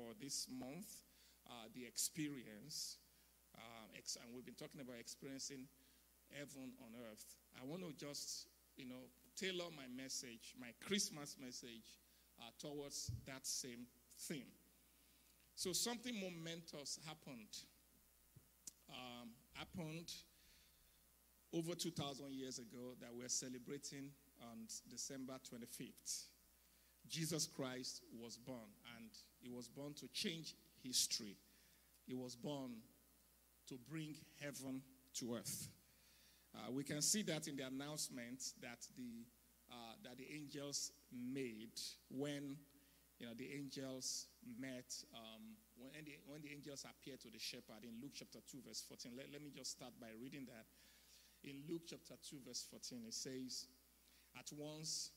For this month, uh, the experience, uh, ex- and we've been talking about experiencing heaven on earth. I want to just, you know, tailor my message, my Christmas message, uh, towards that same theme. So something momentous happened. Um, happened over 2,000 years ago that we're celebrating on December 25th. Jesus Christ was born, he was born to change history. He was born to bring heaven to earth. Uh, we can see that in the announcement that the uh, that the angels made when you know the angels met um, when, the, when the angels appeared to the shepherd in Luke chapter 2 verse 14 let, let me just start by reading that in Luke chapter 2 verse 14 it says at once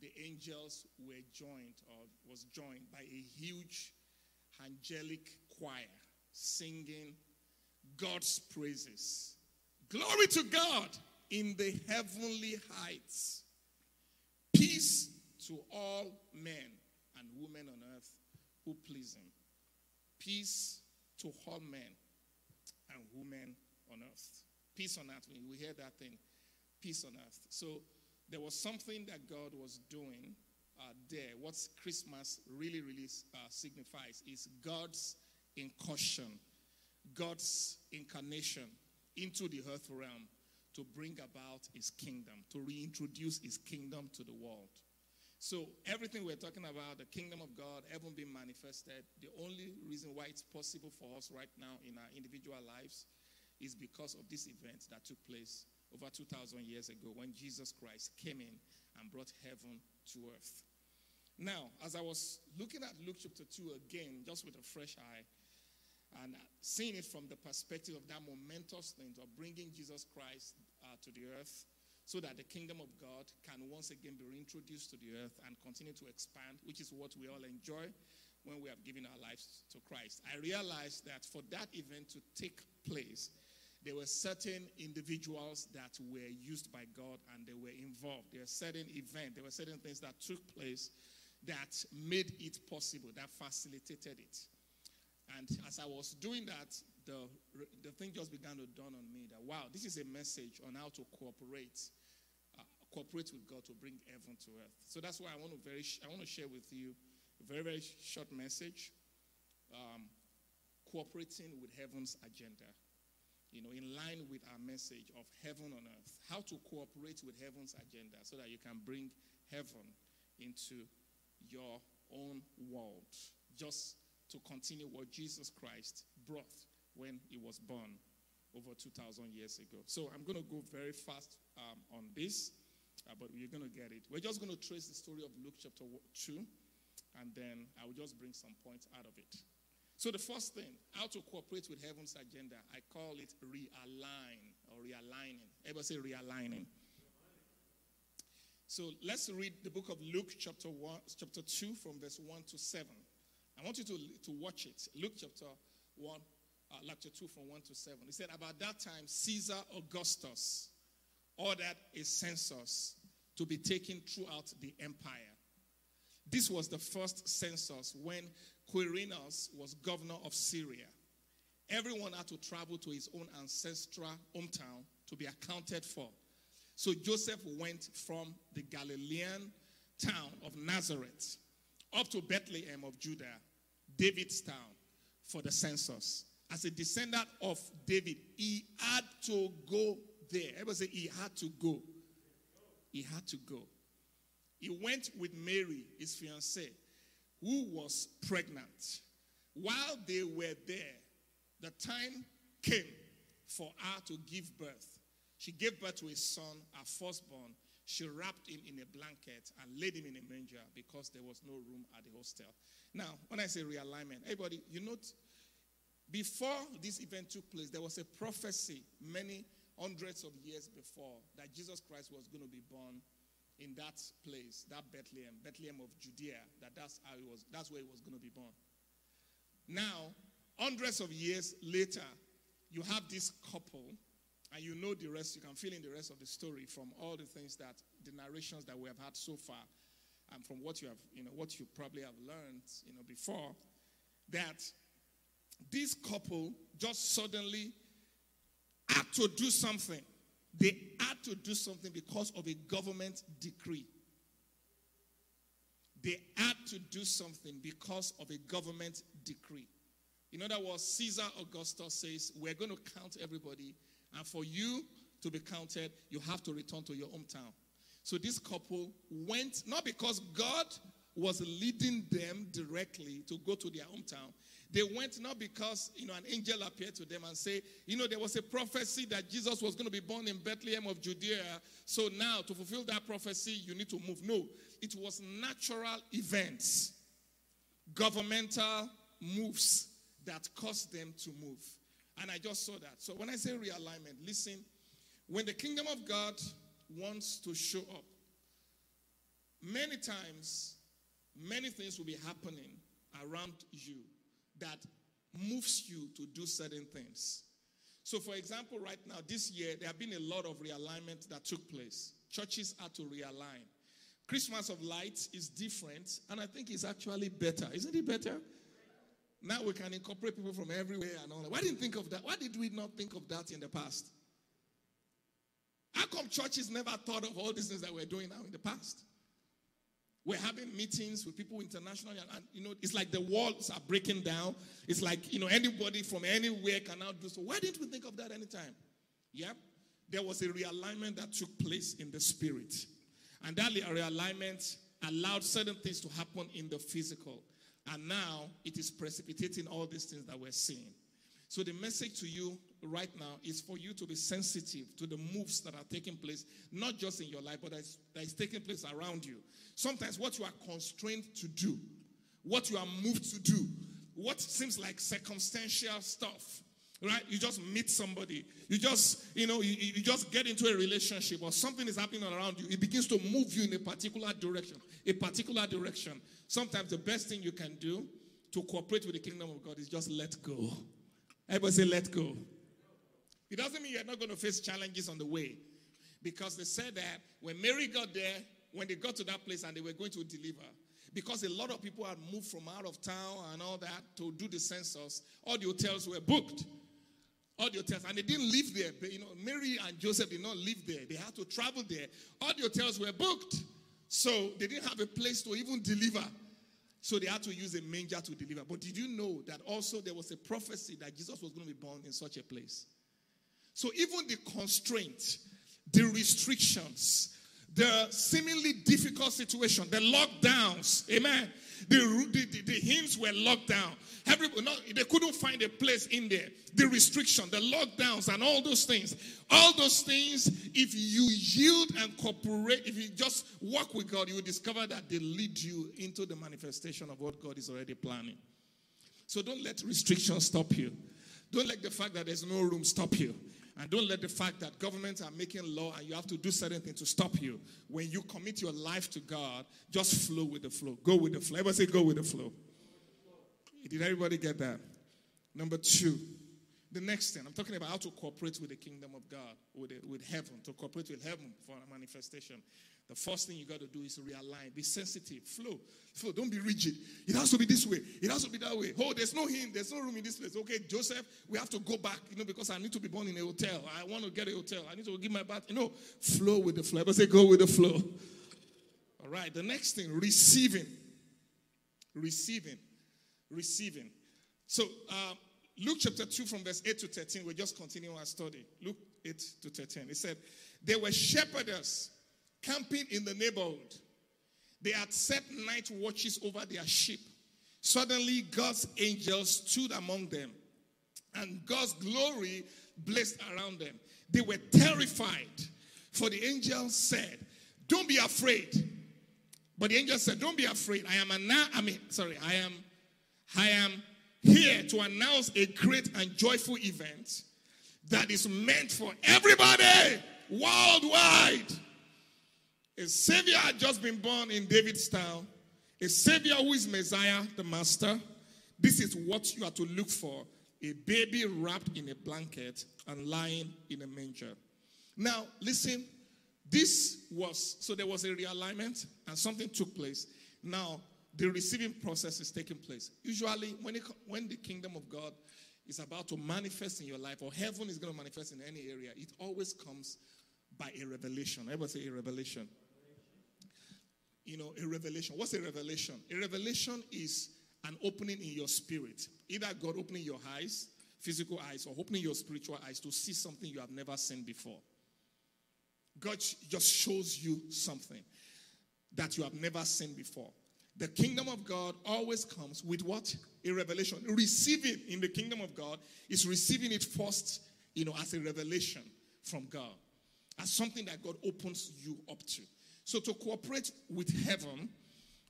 the angels were joined or was joined by a huge angelic choir singing God's praises glory to God in the heavenly heights Peace to all men and women on earth who please him. Peace to all men and women on earth. Peace on earth. We hear that thing. Peace on earth. So there was something that God was doing uh, there. What Christmas really, really uh, signifies is God's incursion, God's incarnation into the earth realm to bring about his kingdom, to reintroduce his kingdom to the world. So, everything we're talking about, the kingdom of God, heaven being manifested, the only reason why it's possible for us right now in our individual lives is because of this event that took place over 2,000 years ago when Jesus Christ came in and brought heaven to earth. Now, as I was looking at Luke chapter 2 again, just with a fresh eye, and seeing it from the perspective of that momentous thing of bringing Jesus Christ uh, to the earth so that the kingdom of God can once again be reintroduced to the earth and continue to expand, which is what we all enjoy when we have given our lives to Christ. I realized that for that event to take place, there were certain individuals that were used by God and they were involved. There were certain events, there were certain things that took place that made it possible, that facilitated it. And as I was doing that, the, the thing just began to dawn on me that, wow, this is a message on how to cooperate, uh, cooperate with God to bring heaven to earth. So that's why I want to, very, I want to share with you a very, very short message um, cooperating with heaven's agenda. You know, in line with our message of heaven on earth, how to cooperate with heaven's agenda so that you can bring heaven into your own world. Just to continue what Jesus Christ brought when he was born over 2,000 years ago. So I'm going to go very fast um, on this, uh, but you're going to get it. We're just going to trace the story of Luke chapter 2, and then I will just bring some points out of it. So the first thing, how to cooperate with heaven's agenda, I call it realign or realigning. Everybody say realigning. So let's read the book of Luke chapter 1, chapter 2 from verse 1 to 7. I want you to, to watch it. Luke chapter 1, uh, chapter 2 from 1 to 7. He said, About that time, Caesar Augustus ordered a census to be taken throughout the empire. This was the first census when Quirinius was governor of Syria. Everyone had to travel to his own ancestral hometown to be accounted for. So Joseph went from the Galilean town of Nazareth up to Bethlehem of Judah, David's town, for the census. As a descendant of David, he had to go there. Everybody say he had to go. He had to go. He went with Mary, his fiancée, who was pregnant. While they were there, the time came for her to give birth. She gave birth to a son, her firstborn. She wrapped him in a blanket and laid him in a manger because there was no room at the hostel. Now, when I say realignment, everybody, you note, before this event took place, there was a prophecy many hundreds of years before that Jesus Christ was going to be born in that place, that Bethlehem, Bethlehem of Judea, that that's how he was, that's where he was going to be born. Now, hundreds of years later, you have this couple, and you know the rest, you can fill in the rest of the story from all the things that the narrations that we have had so far, and from what you have, you know, what you probably have learned, you know, before, that this couple just suddenly had to do something. They had to do something because of a government decree. They had to do something because of a government decree. In other words, Caesar Augustus says, We're going to count everybody, and for you to be counted, you have to return to your hometown. So this couple went, not because God was leading them directly to go to their hometown, they went not because, you know, an angel appeared to them and say, you know, there was a prophecy that Jesus was going to be born in Bethlehem of Judea. So now to fulfill that prophecy, you need to move. No, it was natural events, governmental moves that caused them to move. And I just saw that. So when I say realignment, listen, when the kingdom of God wants to show up, many times, many things will be happening around you that moves you to do certain things. So, for example, right now, this year, there have been a lot of realignment that took place. Churches are to realign. Christmas of Lights is different, and I think it's actually better. Isn't it better? Now we can incorporate people from everywhere and all that. Why didn't think of that? Why did we not think of that in the past? How come churches never thought of all these things that we're doing now in the past? We're having meetings with people internationally, and, and, you know, it's like the walls are breaking down. It's like, you know, anybody from anywhere can now do so. Why didn't we think of that anytime? Yeah. There was a realignment that took place in the spirit. And that realignment allowed certain things to happen in the physical. And now it is precipitating all these things that we're seeing. So the message to you right now is for you to be sensitive to the moves that are taking place, not just in your life, but that is, that is taking place around you. Sometimes what you are constrained to do, what you are moved to do, what seems like circumstantial stuff, right? You just meet somebody, you just, you know, you, you just get into a relationship or something is happening around you. It begins to move you in a particular direction, a particular direction. Sometimes the best thing you can do to cooperate with the kingdom of God is just let go. Everybody say, let go. It doesn't mean you're not going to face challenges on the way. Because they said that when Mary got there, when they got to that place and they were going to deliver, because a lot of people had moved from out of town and all that to do the census, all the hotels were booked. All the hotels, and they didn't live there. But, you know, Mary and Joseph did not live there. They had to travel there. All the hotels were booked. So they didn't have a place to even deliver. So they had to use a manger to deliver. But did you know that also there was a prophecy that Jesus was going to be born in such a place? So even the constraint, the restrictions, the seemingly difficult situation, the lockdowns, amen. The, the, the, the hymns were locked down. Everybody, they couldn't find a place in there. The restriction, the lockdowns, and all those things. All those things, if you yield and cooperate, if you just work with God, you will discover that they lead you into the manifestation of what God is already planning. So don't let restrictions stop you. Don't let the fact that there's no room stop you. And don't let the fact that governments are making law and you have to do certain things to stop you. When you commit your life to God, just flow with the flow. Go with the flow. Everybody say, go with the flow. Did everybody get that? Number two, the next thing, I'm talking about how to cooperate with the kingdom of God, with, with heaven, to cooperate with heaven for a manifestation. The first thing you got to do is realign. Be sensitive. Flow. Flow. Don't be rigid. It has to be this way. It has to be that way. Oh, there's no him. There's no room in this place. Okay, Joseph, we have to go back, you know, because I need to be born in a hotel. I want to get a hotel. I need to give my bath. You know, flow with the flow. But say, go with the flow. All right. The next thing, receiving. Receiving. Receiving. So, uh, Luke chapter 2 from verse 8 to 13, we're just continuing our study. Luke 8 to 13. It said, There were shepherdess camping in the neighborhood. They had set night watches over their sheep. Suddenly, God's angels stood among them, and God's glory blazed around them. They were terrified. For the angel said, Don't be afraid. But the angel said, Don't be afraid. I am now, I mean, sorry, I am, I am here to announce a great and joyful event that is meant for everybody worldwide. A savior had just been born in David's town. A savior who is Messiah, the master. This is what you are to look for a baby wrapped in a blanket and lying in a manger. Now, listen, this was so there was a realignment and something took place. Now, the receiving process is taking place. Usually, when, it, when the kingdom of God is about to manifest in your life, or heaven is going to manifest in any area, it always comes by a revelation. Everybody say a revelation. You know, a revelation. What's a revelation? A revelation is an opening in your spirit. Either God opening your eyes, physical eyes, or opening your spiritual eyes to see something you have never seen before. God just shows you something that you have never seen before. The kingdom of God always comes with what? A revelation. Receiving in the kingdom of God is receiving it first, you know, as a revelation from God, as something that God opens you up to. So to cooperate with heaven,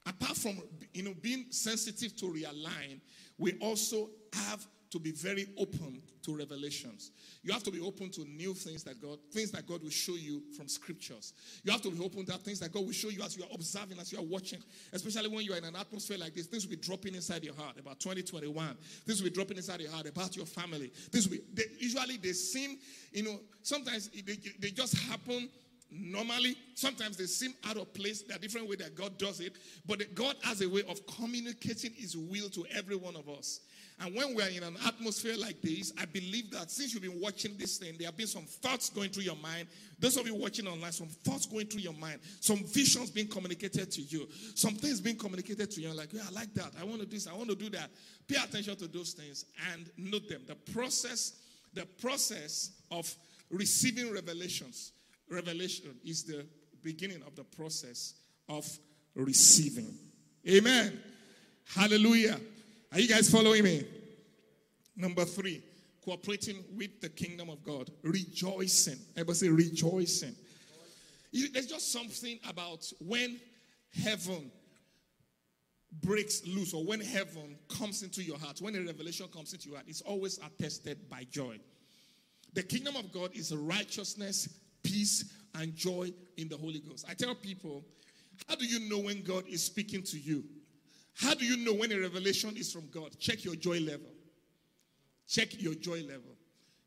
apart from you know being sensitive to realign, we also have to be very open to revelations. You have to be open to new things that God, things that God will show you from scriptures. You have to be open to things that God will show you as you are observing, as you are watching, especially when you are in an atmosphere like this. Things will be dropping inside your heart about 2021. Things will be dropping inside your heart about your family. This will be, they, usually they seem, you know, sometimes they, they just happen normally. Sometimes they seem out of place. There are different ways that God does it. But God has a way of communicating His will to every one of us. And when we're in an atmosphere like this, I believe that since you've been watching this thing, there have been some thoughts going through your mind. Those of you watching online, some thoughts going through your mind, some visions being communicated to you, some things being communicated to you. like, yeah, I like that. I want to do this. I want to do that. Pay attention to those things and note them. The process, the process of receiving revelations, revelation is the beginning of the process of receiving. Amen. Hallelujah. Are you guys following me? Number three, cooperating with the kingdom of God, rejoicing. Everybody say rejoicing. There's just something about when heaven breaks loose or when heaven comes into your heart, when a revelation comes into your heart, it's always attested by joy. The kingdom of God is righteousness, peace, and joy in the Holy Ghost. I tell people, how do you know when God is speaking to you? How do you know when a revelation is from God? Check your joy level. Check your joy level.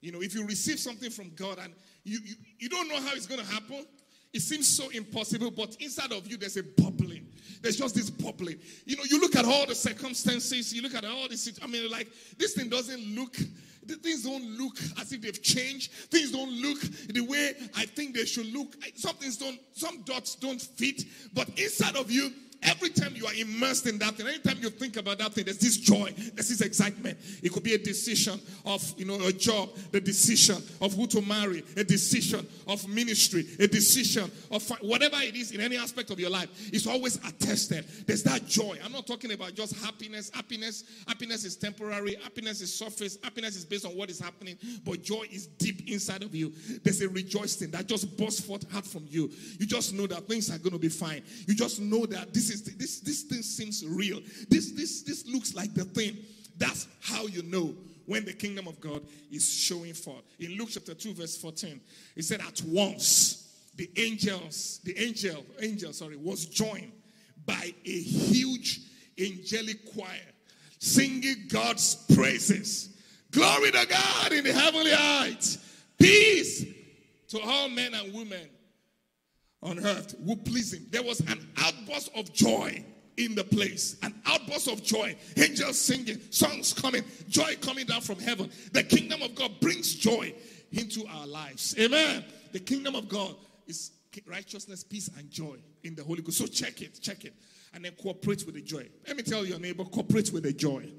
You know, if you receive something from God and you, you, you don't know how it's going to happen, it seems so impossible, but inside of you, there's a bubbling. There's just this bubbling. You know, you look at all the circumstances, you look at all this. I mean, like, this thing doesn't look, things don't look as if they've changed. Things don't look the way I think they should look. Some things don't, some dots don't fit, but inside of you, Every time you are immersed in that thing, anytime you think about that thing, there's this joy, there's this excitement. It could be a decision of, you know, a job, the decision of who to marry, a decision of ministry, a decision of whatever it is in any aspect of your life. It's always attested. There's that joy. I'm not talking about just happiness. Happiness, happiness is temporary. Happiness is surface. Happiness is based on what is happening, but joy is deep inside of you. There's a rejoicing that just bursts forth out from you. You just know that things are going to be fine. You just know that this this is this this thing seems real. This this this looks like the thing. That's how you know when the kingdom of God is showing forth. In Luke chapter 2, verse 14, it said, At once the angels, the angel, angel, sorry, was joined by a huge angelic choir singing God's praises. Glory to God in the heavenly heights. Peace to all men and women on earth who please him. There was an outburst of joy in the place. An outburst of joy. Angels singing, songs coming, joy coming down from heaven. The kingdom of God brings joy into our lives. Amen. The kingdom of God is righteousness, peace, and joy in the Holy Ghost. So check it, check it. And then cooperate with the joy. Let me tell your neighbor, cooperate with the joy.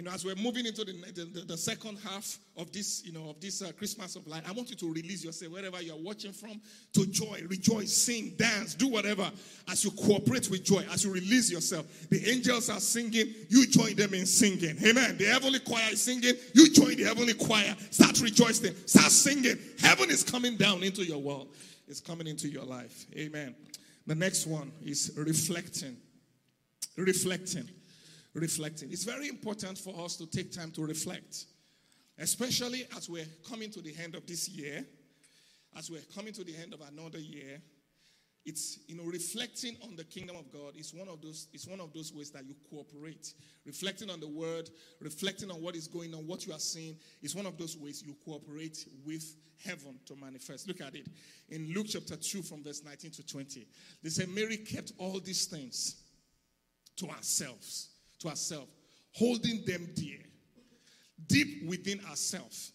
You know, as we're moving into the, the, the second half of this, you know, of this uh, Christmas of light, I want you to release yourself wherever you're watching from to joy, rejoice, sing, dance, do whatever as you cooperate with joy, as you release yourself. The angels are singing, you join them in singing. Amen. The heavenly choir is singing, you join the heavenly choir. Start rejoicing, start singing. Heaven is coming down into your world, it's coming into your life. Amen. The next one is reflecting. Reflecting reflecting. It's very important for us to take time to reflect, especially as we're coming to the end of this year, as we're coming to the end of another year. It's you know reflecting on the kingdom of God is one of those it's one of those ways that you cooperate. Reflecting on the word, reflecting on what is going on, what you are seeing is one of those ways you cooperate with heaven to manifest. Look at it in Luke chapter 2 from verse 19 to 20. They say Mary kept all these things to ourselves to ourselves, holding them dear. Deep within ourselves,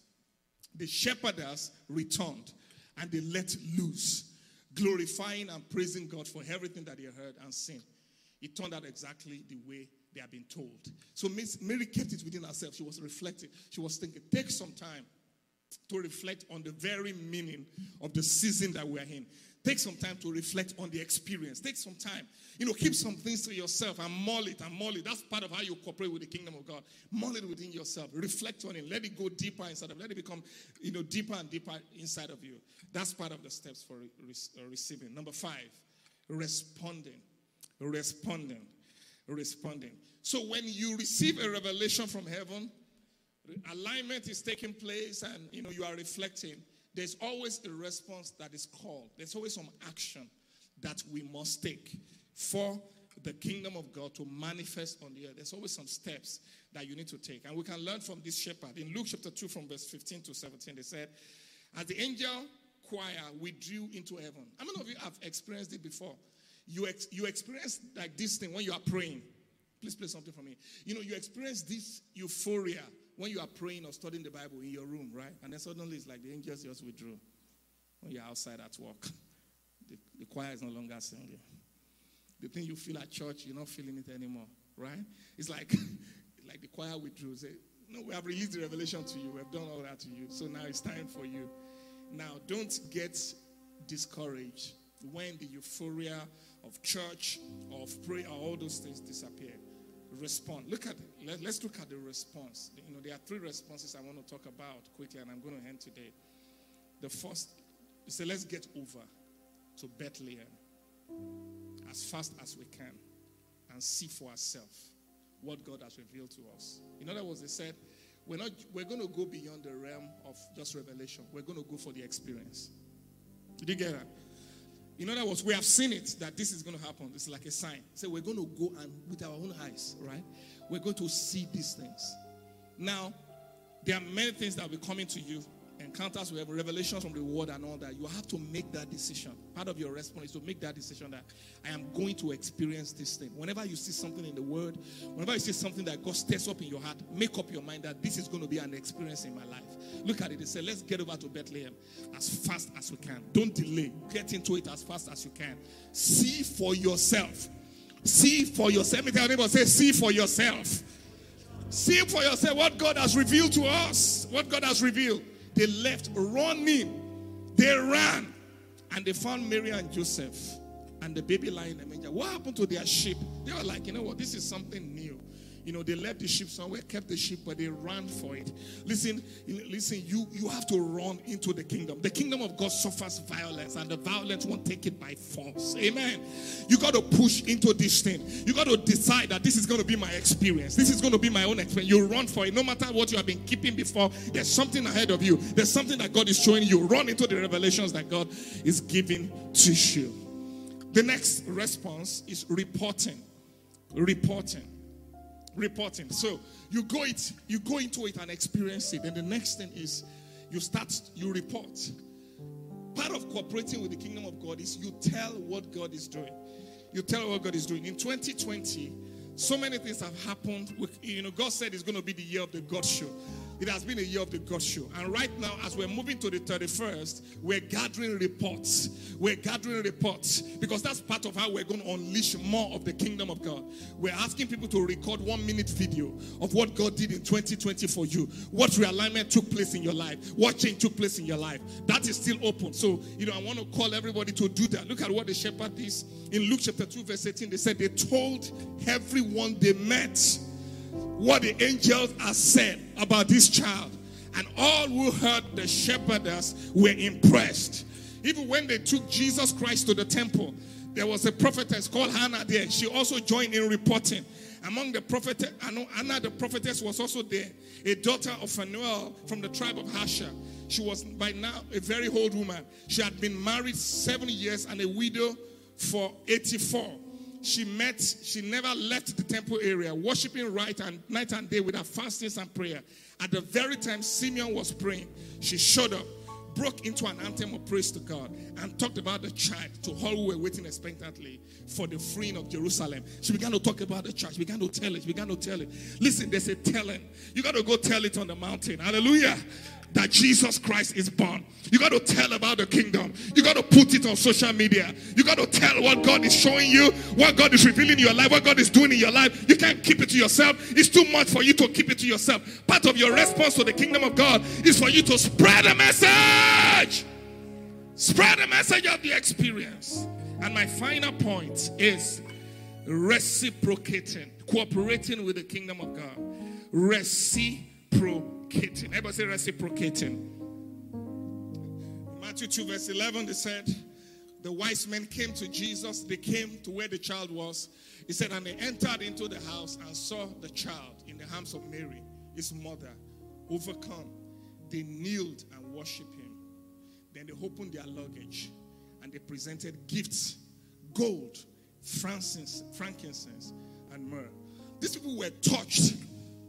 the shepherdess returned and they let loose, glorifying and praising God for everything that they heard and seen. It turned out exactly the way they had been told. So Mary kept it within herself. She was reflecting. She was thinking, take some time to reflect on the very meaning of the season that we're in. Take some time to reflect on the experience. Take some time. You know, keep some things to yourself and mull it and mull it. That's part of how you cooperate with the kingdom of God. Mull it within yourself. Reflect on it. Let it go deeper inside of Let it become, you know, deeper and deeper inside of you. That's part of the steps for re- uh, receiving. Number five, responding. Responding. Responding. So when you receive a revelation from heaven, alignment is taking place and, you know, you are reflecting there's always a response that is called. There's always some action that we must take for the kingdom of God to manifest on the earth. There's always some steps that you need to take. And we can learn from this shepherd. In Luke chapter 2, from verse 15 to 17, they said, As the angel choir withdrew into heaven. How many of you have experienced it before? You, ex- you experience like this thing when you are praying. Please play something for me. You know, you experience this euphoria when you are praying or studying the Bible in your room, right? And then suddenly it's like the angels just withdrew. When you're outside at work, the, the choir is no longer singing. The thing you feel at church, you're not feeling it anymore, right? It's like, like the choir withdrew. Say, no, we have released the revelation to you. We have done all that to you. So now it's time for you. Now, don't get discouraged when the euphoria of church, of prayer, all those things disappear respond. Look at let, us look at the response. You know, there are three responses I want to talk about quickly, and I'm going to end today. The first is let's get over to Bethlehem as fast as we can and see for ourselves what God has revealed to us. In other words, they said, we're not we're going to go beyond the realm of just revelation. We're going to go for the experience. Did you get that? In other words, we have seen it that this is going to happen. It's like a sign. So we're going to go and with our own eyes, right? We're going to see these things. Now, there are many things that will be coming to you encounters we have revelations from the word and all that, you have to make that decision. Part of your response is to make that decision that I am going to experience this thing. Whenever you see something in the word, whenever you see something that God stirs up in your heart, make up your mind that this is going to be an experience in my life. Look at it and say, let's get over to Bethlehem as fast as we can. Don't delay. Get into it as fast as you can. See for yourself. See for yourself. Let me tell you, say, see for yourself. See for yourself what God has revealed to us. What God has revealed. They left running. They ran. And they found Mary and Joseph and the baby lying in the manger. What happened to their sheep? They were like, you know what? This is something new. You know, they left the sheep somewhere, kept the sheep, but they ran for it. Listen, listen, you, you have to run into the kingdom. The kingdom of God suffers violence, and the violence won't take it by force. Amen. You got to push into this thing. You got to decide that this is going to be my experience. This is going to be my own experience. You run for it. No matter what you have been keeping before, there's something ahead of you. There's something that God is showing you. Run into the revelations that God is giving to you. The next response is reporting. Reporting reporting. So you go it, you go into it and experience it. And the next thing is you start, you report. Part of cooperating with the kingdom of God is you tell what God is doing. You tell what God is doing. In 2020, so many things have happened. You know, God said it's going to be the year of the God show. It has been a year of the God show. And right now, as we're moving to the 31st, we're gathering reports. We're gathering reports because that's part of how we're going to unleash more of the kingdom of God. We're asking people to record one minute video of what God did in 2020 for you, what realignment took place in your life, what change took place in your life. That is still open. So, you know, I want to call everybody to do that. Look at what the shepherd is in Luke chapter 2, verse 18. They said they told everyone they met what the angels have said about this child. And all who heard the shepherdess were impressed. Even when they took Jesus Christ to the temple, there was a prophetess called Hannah there. She also joined in reporting. Among the prophetess, Anna the prophetess was also there, a daughter of Phanuel from the tribe of Asher. She was by now a very old woman. She had been married seven years and a widow for 84 she met, she never left the temple area, worshiping right and night and day with her fastings and prayer. At the very time Simeon was praying, she showed up, broke into an anthem of praise to God, and talked about the child to all who were waiting expectantly for the freeing of Jerusalem. She began to talk about the church, began to tell it, began to tell it. Listen, there's a telling. You got to go tell it on the mountain. Hallelujah that Jesus Christ is born. You got to tell about the kingdom. You got to put it on social media. You got to tell what God is showing you, what God is revealing in your life, what God is doing in your life. You can't keep it to yourself. It's too much for you to keep it to yourself. Part of your response to the kingdom of God is for you to spread the message. Spread the message of the experience. And my final point is reciprocating, cooperating with the kingdom of God. Reciprocating reciprocating. Everybody say reciprocating. Matthew 2, verse 11, they said, The wise men came to Jesus. They came to where the child was. He said, And they entered into the house and saw the child in the arms of Mary, his mother, overcome. They kneeled and worshiped him. Then they opened their luggage and they presented gifts gold, frankincense, frankincense and myrrh. These people were touched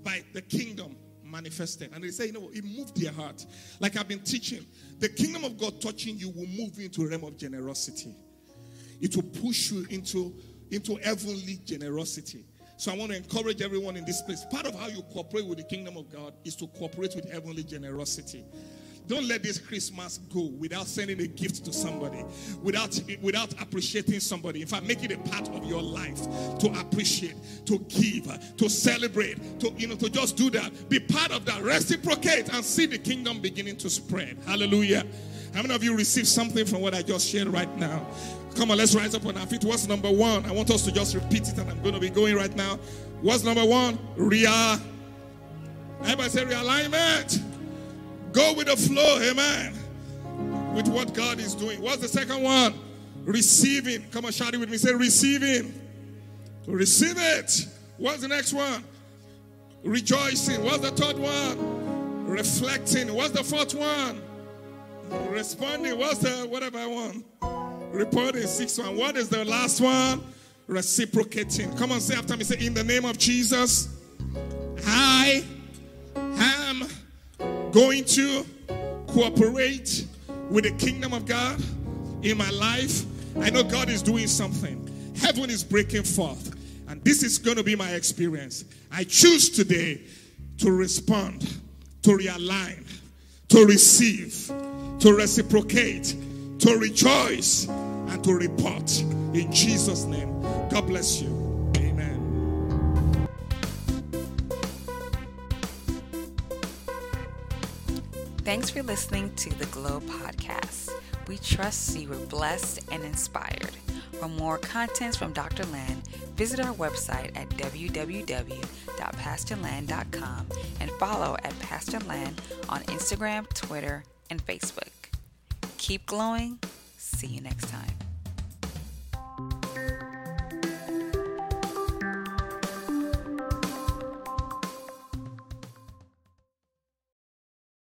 by the kingdom manifested. And they say, you know, it moved their heart. Like I've been teaching, the kingdom of God touching you will move you into a realm of generosity. It will push you into, into heavenly generosity. So I want to encourage everyone in this place. Part of how you cooperate with the kingdom of God is to cooperate with heavenly generosity. Don't let this Christmas go without sending a gift to somebody, without, without appreciating somebody. In fact, make it a part of your life to appreciate, to give, to celebrate, to you know, to just do that. Be part of that. Reciprocate and see the kingdom beginning to spread. Hallelujah. How many of you received something from what I just shared right now? Come on, let's rise up on our feet. What's number one? I want us to just repeat it, and I'm going to be going right now. What's number one? Ria. Everybody say realignment. Go with the flow, amen. With what God is doing. What's the second one? Receiving. Come on, shout it with me. Say receiving. Receive it. What's the next one? Rejoicing. What's the third one? Reflecting. What's the fourth one? Responding. What's the whatever I want? Reporting. Sixth one. What is the last one? Reciprocating. Come on, say after me. Say, in the name of Jesus, I am going to cooperate with the kingdom of God in my life. I know God is doing something. Heaven is breaking forth. And this is going to be my experience. I choose today to respond, to realign, to receive, to reciprocate, to rejoice, and to report. In Jesus' name. God bless you. Thanks for listening to the Glow Podcast. We trust you were blessed and inspired. For more contents from Dr. Land, visit our website at www.pastorland.com and follow at Pastor Land on Instagram, Twitter, and Facebook. Keep glowing. See you next time.